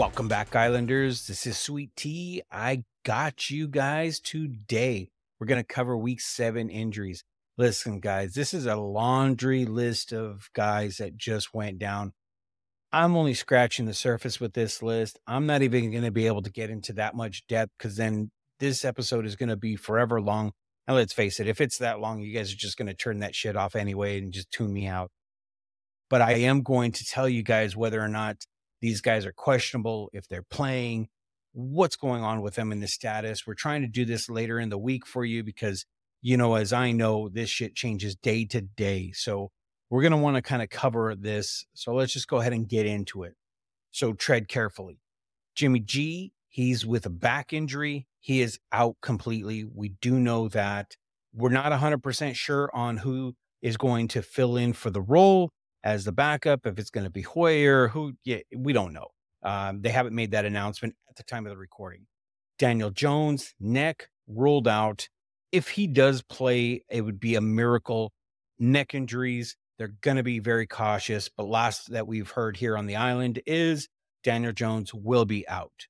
Welcome back, Islanders. This is Sweet Tea. I got you guys today. We're going to cover week seven injuries. Listen, guys, this is a laundry list of guys that just went down. I'm only scratching the surface with this list. I'm not even going to be able to get into that much depth because then this episode is going to be forever long. And let's face it, if it's that long, you guys are just going to turn that shit off anyway and just tune me out. But I am going to tell you guys whether or not these guys are questionable, if they're playing, what's going on with them in the status. We're trying to do this later in the week for you because, you know, as I know, this shit changes day to day. So we're going to want to kind of cover this. So let's just go ahead and get into it. So tread carefully. Jimmy G, he's with a back injury. He is out completely. We do know that. We're not 100% sure on who is going to fill in for the role as the backup, if it's going to be Hoyer, who, yeah, we don't know. Um, they haven't made that announcement at the time of the recording. Daniel Jones, neck ruled out. If he does play, it would be a miracle. Neck injuries, they're going to be very cautious. But last that we've heard here on the island is Daniel Jones will be out.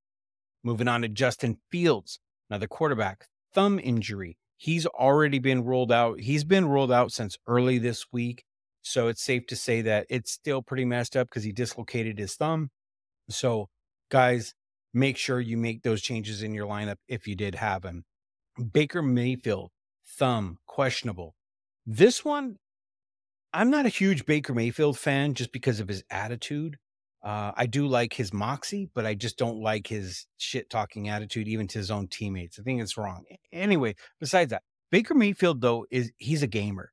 Moving on to Justin Fields, another quarterback, thumb injury. He's already been ruled out. He's been ruled out since early this week. So it's safe to say that it's still pretty messed up because he dislocated his thumb. So, guys, make sure you make those changes in your lineup if you did have him. Baker Mayfield, thumb, questionable. This one, I'm not a huge Baker Mayfield fan just because of his attitude. Uh, I do like his moxie, but I just don't like his shit talking attitude, even to his own teammates. I think it's wrong. Anyway, besides that, Baker Mayfield, though, is he's a gamer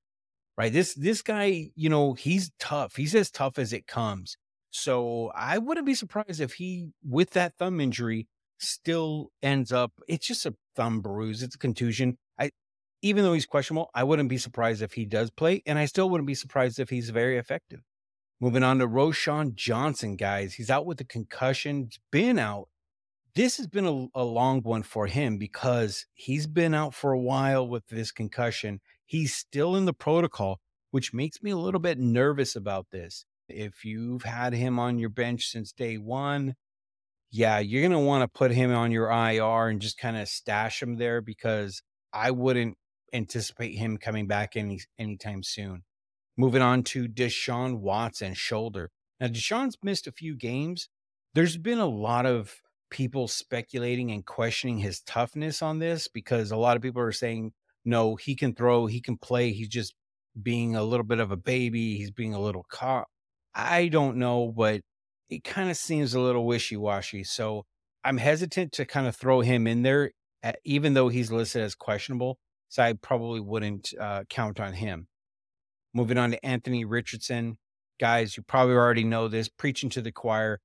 right? This this guy, you know, he's tough. He's as tough as it comes. So I wouldn't be surprised if he, with that thumb injury, still ends up. It's just a thumb bruise. It's a contusion. I, even though he's questionable, I wouldn't be surprised if he does play, and I still wouldn't be surprised if he's very effective. Moving on to Roschon Johnson, guys. He's out with a concussion. He's been out. This has been a, a long one for him because he's been out for a while with this concussion He's still in the protocol, which makes me a little bit nervous about this. If you've had him on your bench since day one, yeah, you're going to want to put him on your IR and just kind of stash him there because I wouldn't anticipate him coming back any anytime soon. Moving on to Deshaun Watson shoulder. Now Deshaun's missed a few games. There's been a lot of people speculating and questioning his toughness on this because a lot of people are saying no, he can throw, he can play. He's just being a little bit of a baby. He's being a little cop. I don't know, but it kind of seems a little wishy washy. So I'm hesitant to kind of throw him in there, even though he's listed as questionable. So I probably wouldn't uh, count on him. Moving on to Anthony Richardson. Guys, you probably already know this. Preaching to the choir,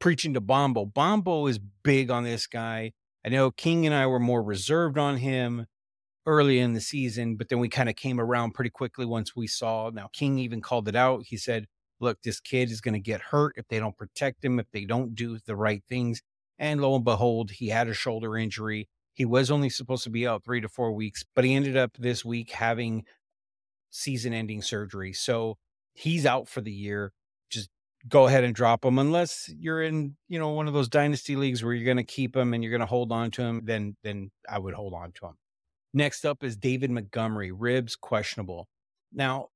preaching to Bombo. Bombo is big on this guy. I know King and I were more reserved on him early in the season, but then we kind of came around pretty quickly once we saw. Now, King even called it out. He said, Look, this kid is going to get hurt if they don't protect him, if they don't do the right things. And lo and behold, he had a shoulder injury. He was only supposed to be out three to four weeks, but he ended up this week having season ending surgery. So he's out for the year. Just go ahead and drop him unless you're in, you know, one of those dynasty leagues where you're going to keep him and you're going to hold on to him, then then I would hold on to him. Next up is David Montgomery, ribs questionable. Now,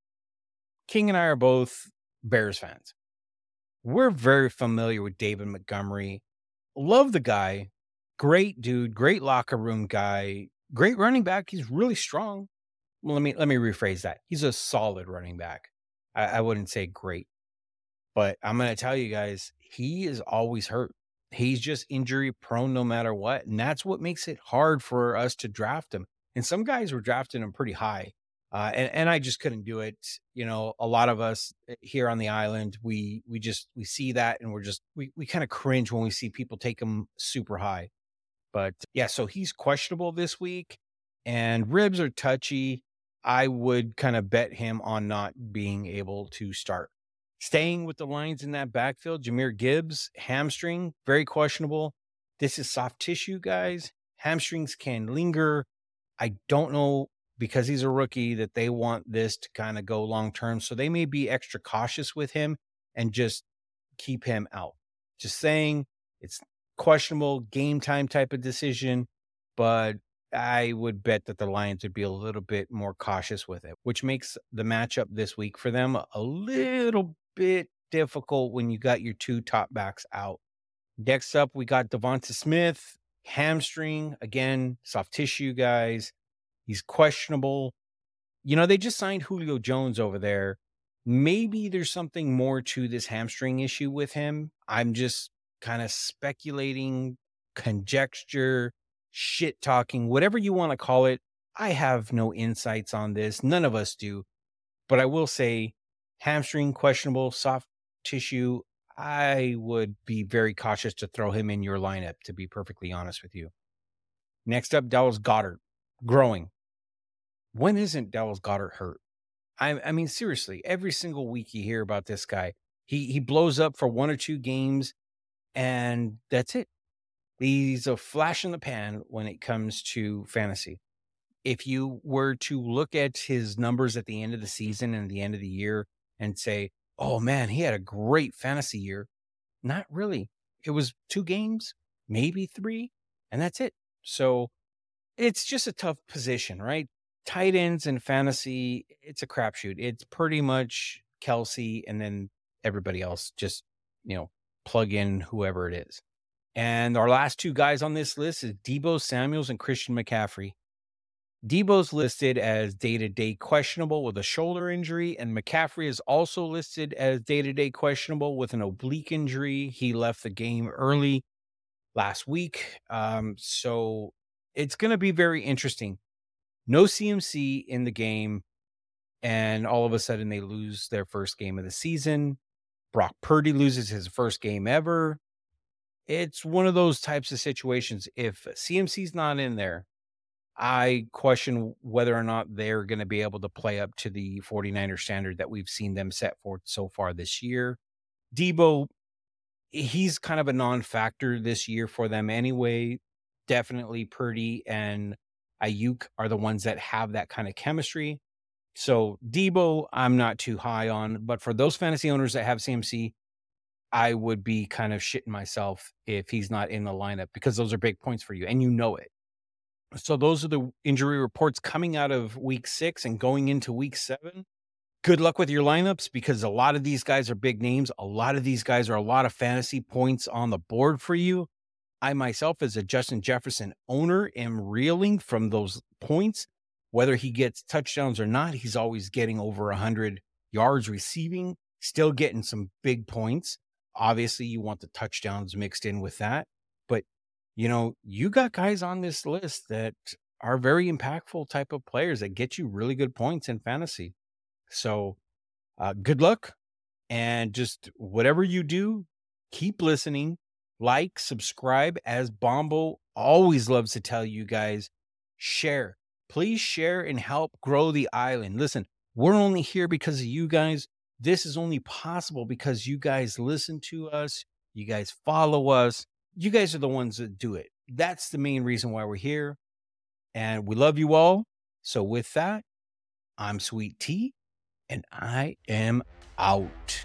King and I are both Bears fans. We're very familiar with David Montgomery. Love the guy. Great dude, great locker room guy, great running back. He's really strong. Well, let me let me rephrase that. He's a solid running back. I, I wouldn't say great, but I'm gonna tell you guys, he is always hurt. He's just injury prone no matter what. And that's what makes it hard for us to draft him and some guys were drafting him pretty high. Uh, and, and I just couldn't do it. You know, a lot of us eh, here on the island, we we just we see that and we're just we we kind of cringe when we see people take him super high. But yeah, so he's questionable this week, and ribs are touchy. I would kind of bet him on not being able to start. Staying with the Lions in that backfield, Jahmyr Gibbs, hamstring, very questionable. This is soft tissue, guys. Hamstrings can linger I don't know because he's a rookie that they want this to kind of go long term. So they may be extra cautious with him and just keep him out. Just saying, It's questionable game time type of decision, but I would bet that the Lions would be a little bit more cautious with it, which makes the matchup this week for them a little bit difficult when you got your two top backs out. Next up, we got Devonta Smith, hamstring, again, soft tissue guys. He's questionable. You know, they just signed Julio Jones over there. Maybe there's something more to this hamstring issue with him. I'm just kind of speculating, conjecture, shit talking, whatever you want to call it. I have no insights on this. None of us do. But I will say hamstring questionable, soft tissue. I would be very cautious to throw him in your lineup, to be perfectly honest with you. Next up, Dallas Goedert, growing. When isn't Dallas Goedert hurt? I, I mean, seriously, every single week you hear about this guy. He he blows up for one or two games, and that's it. He's a flash in the pan when it comes to fantasy. If you were to look at his numbers at the end of the season and the end of the year and say, oh man, he had a great fantasy year, not really. It was two games, maybe three, and that's it. So it's just a tough position, right? Tight ends and fantasy, it's a crapshoot. It's pretty much Kelce and then everybody else. Just, you know, plug in whoever it is. And our last two guys on this list is Deebo Samuels and Christian McCaffrey. Deebo's listed as day to day questionable with a shoulder injury, and McCaffrey is also listed as day to day questionable with an oblique injury. He left the game early last week. Um, so it's going to be very interesting. No CMC in the game, and all of a sudden they lose their first game of the season. Brock Purdy loses his first game ever it's one of those types of situations. If CMC's not in there, I question whether or not they're going to be able to play up to the 49er standard that we've seen them set forth so far this year. Deebo, he's kind of a non factor this year for them anyway. Definitely Purdy and Aiyuk are the ones that have that kind of chemistry. So Deebo, I'm not too high on, but for those fantasy owners that have CMC, I would be kind of shitting myself if he's not in the lineup because those are big points for you and you know it. So those are the injury reports coming out of week six and going into week seven. Good luck with your lineups because a lot of these guys are big names. A lot of these guys are a lot of fantasy points on the board for you. I myself, as a Justin Jefferson owner, am reeling from those points. Whether he gets touchdowns or not, he's always getting over 100 yards receiving, still getting some big points. Obviously, you want the touchdowns mixed in with that. You know, you got guys on this list that are very impactful type of players that get you really good points in fantasy. So, uh, good luck. And just whatever you do, keep listening, like, subscribe. As Bombo always loves to tell you guys, share. Please share and help grow the island. Listen, we're only here because of you guys. This is only possible because you guys listen to us, you guys follow us. You guys are the ones that do it. That's the main reason why we're here. And we love you all. So, with that, I'm Sweet Tea, and I am out.